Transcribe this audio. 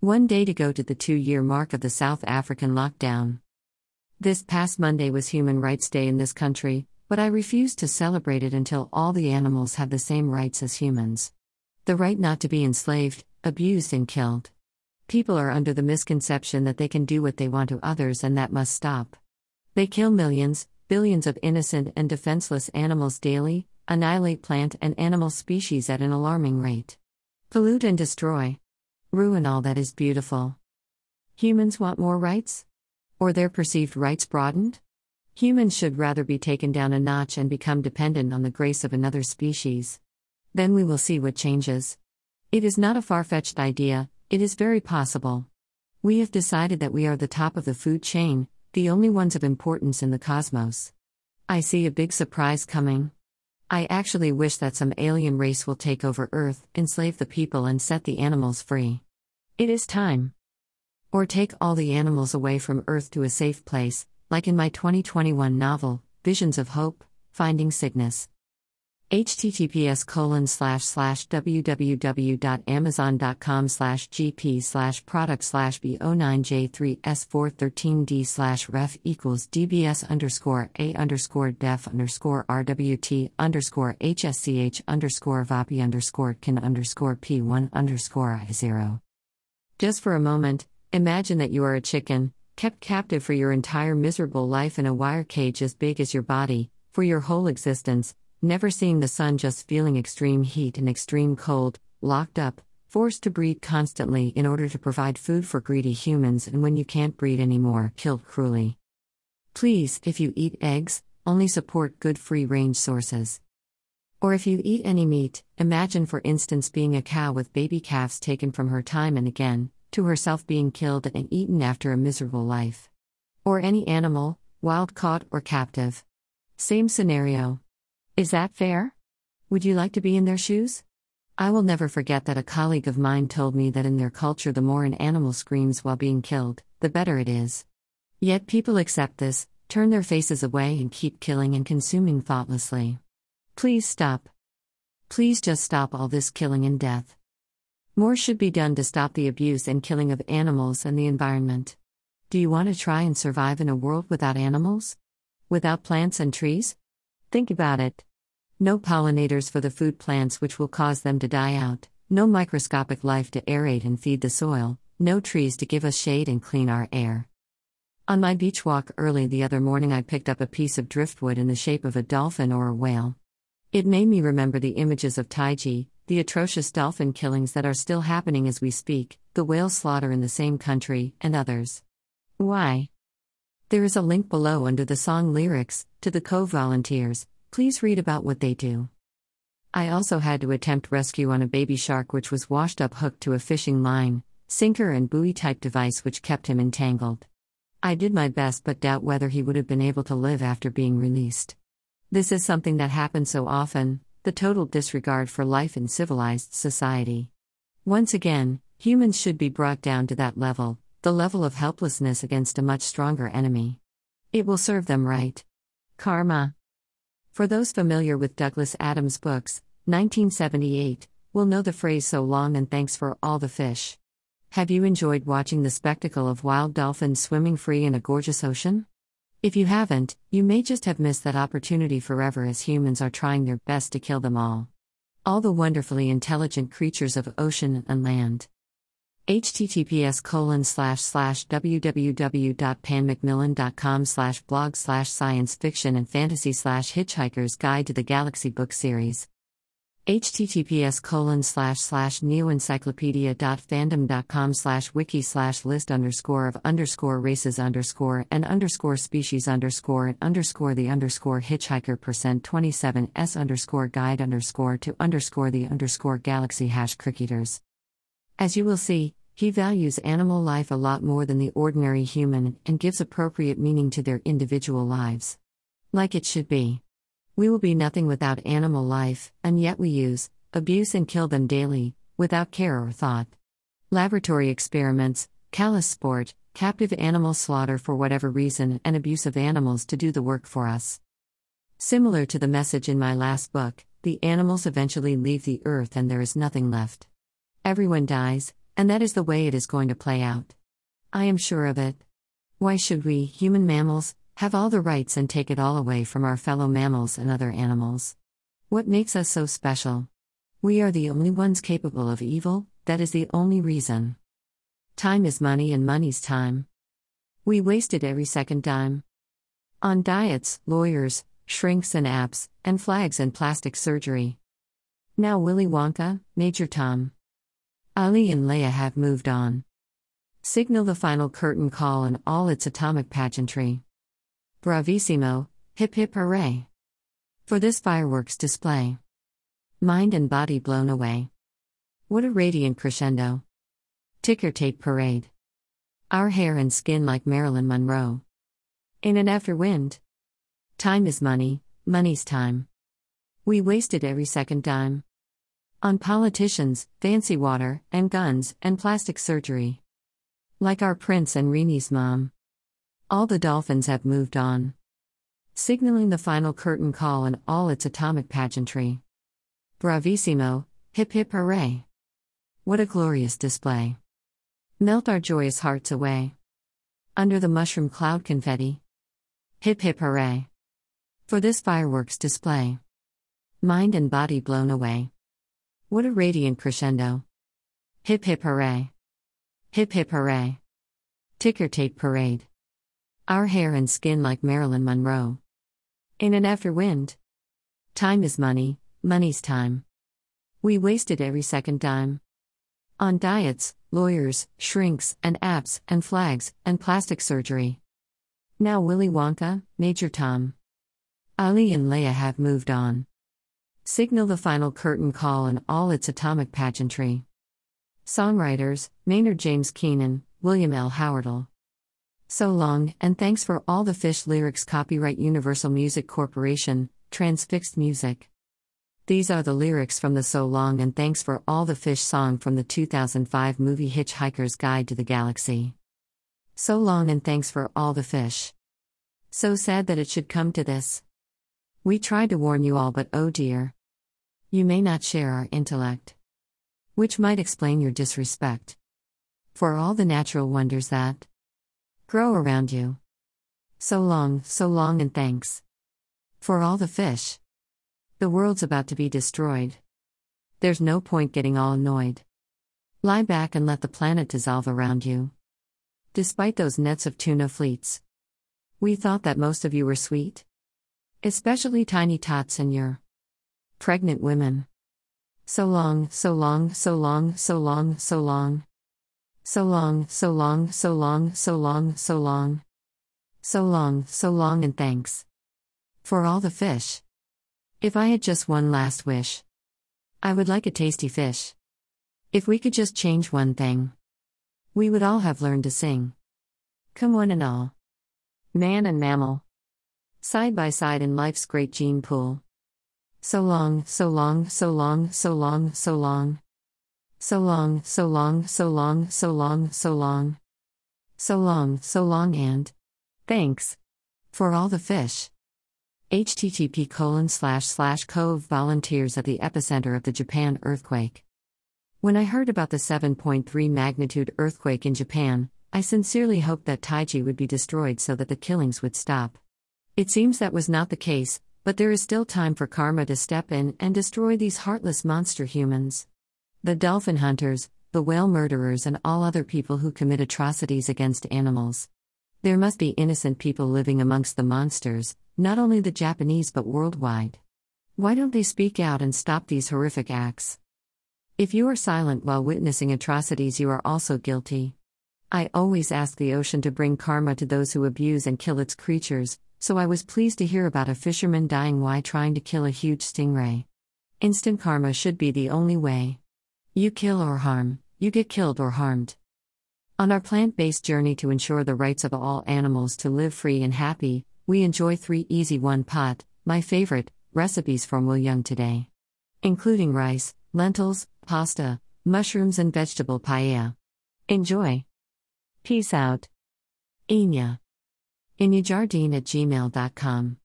One day to go to the two year mark of the South African lockdown. This past Monday was Human Rights Day in this country, but I refuse to celebrate it until all the animals have the same rights as humans. The right not to be enslaved, abused, and killed. People are under the misconception that they can do what they want to others and that must stop. They kill millions, billions of innocent and defenseless animals daily, annihilate plant and animal species at an alarming rate. Pollute and destroy. Ruin all that is beautiful. Humans want more rights? Or their perceived rights broadened? Humans should rather be taken down a notch and become dependent on the grace of another species. Then we will see what changes. It is not a far fetched idea, it is very possible. We have decided that we are the top of the food chain, the only ones of importance in the cosmos. I see a big surprise coming. I actually wish that some alien race will take over Earth, enslave the people, and set the animals free. It is time. Or take all the animals away from Earth to a safe place, like in my 2021 novel, Visions of Hope Finding Cygnus https colon slash slash www.amazon.com slash gp slash product slash b09j3s413d slash ref equals dbs underscore a underscore def underscore rwt underscore hsch underscore vapi underscore kin underscore p1 underscore i0. Just for a moment, imagine that you are a chicken, kept captive for your entire miserable life in a wire cage as big as your body, for your whole existence never seeing the sun, just feeling extreme heat and extreme cold, locked up, forced to breed constantly in order to provide food for greedy humans, and when you can't breed anymore, killed cruelly. Please, if you eat eggs, only support good free range sources. Or if you eat any meat, imagine for instance being a cow with baby calves taken from her time and again, to herself being killed and eaten after a miserable life. Or any animal, wild caught or captive. Same scenario. Is that fair? Would you like to be in their shoes? I will never forget that a colleague of mine told me that in their culture, the more an animal screams while being killed, the better it is. Yet people accept this, turn their faces away, and keep killing and consuming thoughtlessly. Please stop. Please just stop all this killing and death. More should be done to stop the abuse and killing of animals and the environment. Do you want to try and survive in a world without animals? Without plants and trees? Think about it. No pollinators for the food plants which will cause them to die out, no microscopic life to aerate and feed the soil, no trees to give us shade and clean our air. On my beach walk early the other morning, I picked up a piece of driftwood in the shape of a dolphin or a whale. It made me remember the images of Taiji, the atrocious dolphin killings that are still happening as we speak, the whale slaughter in the same country, and others. Why? There is a link below under the song lyrics to the Cove volunteers, Please read about what they do. I also had to attempt rescue on a baby shark which was washed up hooked to a fishing line, sinker, and buoy type device which kept him entangled. I did my best but doubt whether he would have been able to live after being released. This is something that happens so often the total disregard for life in civilized society. Once again, humans should be brought down to that level, the level of helplessness against a much stronger enemy. It will serve them right. Karma. For those familiar with Douglas Adams' books, 1978, will know the phrase so long and thanks for all the fish. Have you enjoyed watching the spectacle of wild dolphins swimming free in a gorgeous ocean? If you haven't, you may just have missed that opportunity forever as humans are trying their best to kill them all. All the wonderfully intelligent creatures of ocean and land https colon slash slash www.panmacmillan.com slash blog slash science fiction and fantasy slash hitchhiker's guide to the galaxy book series. https colon slash slash neoencyclopedia.fandom.com slash wiki slash list underscore of underscore races underscore and underscore species underscore and underscore the underscore hitchhiker percent 27 s underscore guide underscore to underscore the underscore galaxy hash cricketers as you will see, he values animal life a lot more than the ordinary human and gives appropriate meaning to their individual lives. Like it should be. We will be nothing without animal life, and yet we use, abuse, and kill them daily, without care or thought. Laboratory experiments, callous sport, captive animal slaughter for whatever reason, and abuse of animals to do the work for us. Similar to the message in my last book, the animals eventually leave the earth and there is nothing left. Everyone dies, And that is the way it is going to play out. I am sure of it. Why should we, human mammals, have all the rights and take it all away from our fellow mammals and other animals? What makes us so special? We are the only ones capable of evil, that is the only reason. Time is money and money's time. We wasted every second dime. On diets, lawyers, shrinks and apps, and flags and plastic surgery. Now Willy Wonka, Major Tom. Ali and Leia have moved on. Signal the final curtain call in all its atomic pageantry. Bravissimo, hip hip hooray. For this fireworks display. Mind and body blown away. What a radiant crescendo. Ticker tape parade. Our hair and skin like Marilyn Monroe. In an after wind. Time is money, money's time. We wasted every second dime. On politicians, fancy water, and guns, and plastic surgery. Like our prince and Rini's mom. All the dolphins have moved on. Signaling the final curtain call in all its atomic pageantry. Bravissimo, hip hip hooray. What a glorious display. Melt our joyous hearts away. Under the mushroom cloud confetti. Hip hip hooray. For this fireworks display. Mind and body blown away. What a radiant crescendo. Hip hip hooray. Hip hip hooray. Ticker tape parade. Our hair and skin like Marilyn Monroe. In an after wind. Time is money, money's time. We wasted every second dime. On diets, lawyers, shrinks, and apps, and flags, and plastic surgery. Now Willy Wonka, Major Tom. Ali and Leia have moved on. Signal the final curtain call in all its atomic pageantry. Songwriters Maynard James Keenan, William L. Howerdel. So long, and thanks for all the fish lyrics. Copyright Universal Music Corporation, Transfixed Music. These are the lyrics from the So Long and Thanks for All the Fish song from the 2005 movie Hitchhiker's Guide to the Galaxy. So long and thanks for all the fish. So sad that it should come to this. We tried to warn you all, but oh dear. You may not share our intellect. Which might explain your disrespect. For all the natural wonders that grow around you. So long, so long, and thanks. For all the fish. The world's about to be destroyed. There's no point getting all annoyed. Lie back and let the planet dissolve around you. Despite those nets of tuna fleets. We thought that most of you were sweet. Especially tiny tots and your Pregnant women. So long, so long, so long, so long, so long. So long, so long, so long, so long, so long. So long, so long, and thanks. For all the fish. If I had just one last wish, I would like a tasty fish. If we could just change one thing, we would all have learned to sing. Come one and all. Man and mammal. Side by side in life's great gene pool. So long, so long, so long, so long, so long. So long, so long, so long, so long, so long. So long, so long, and thanks for all the fish. http colon slash slash cove volunteers at the epicenter of the Japan earthquake. When I heard about the 7.3 magnitude earthquake in Japan, I sincerely hoped that Taiji would be destroyed so that the killings would stop. It seems that was not the case, but there is still time for karma to step in and destroy these heartless monster humans. The dolphin hunters, the whale murderers, and all other people who commit atrocities against animals. There must be innocent people living amongst the monsters, not only the Japanese but worldwide. Why don't they speak out and stop these horrific acts? If you are silent while witnessing atrocities, you are also guilty. I always ask the ocean to bring karma to those who abuse and kill its creatures, so I was pleased to hear about a fisherman dying while trying to kill a huge stingray. Instant karma should be the only way. You kill or harm, you get killed or harmed. On our plant based journey to ensure the rights of all animals to live free and happy, we enjoy three easy one pot, my favorite, recipes from Will Young today. Including rice, lentils, pasta, mushrooms, and vegetable paella. Enjoy. Peace out. Enya. Inyajardine at gmail.com.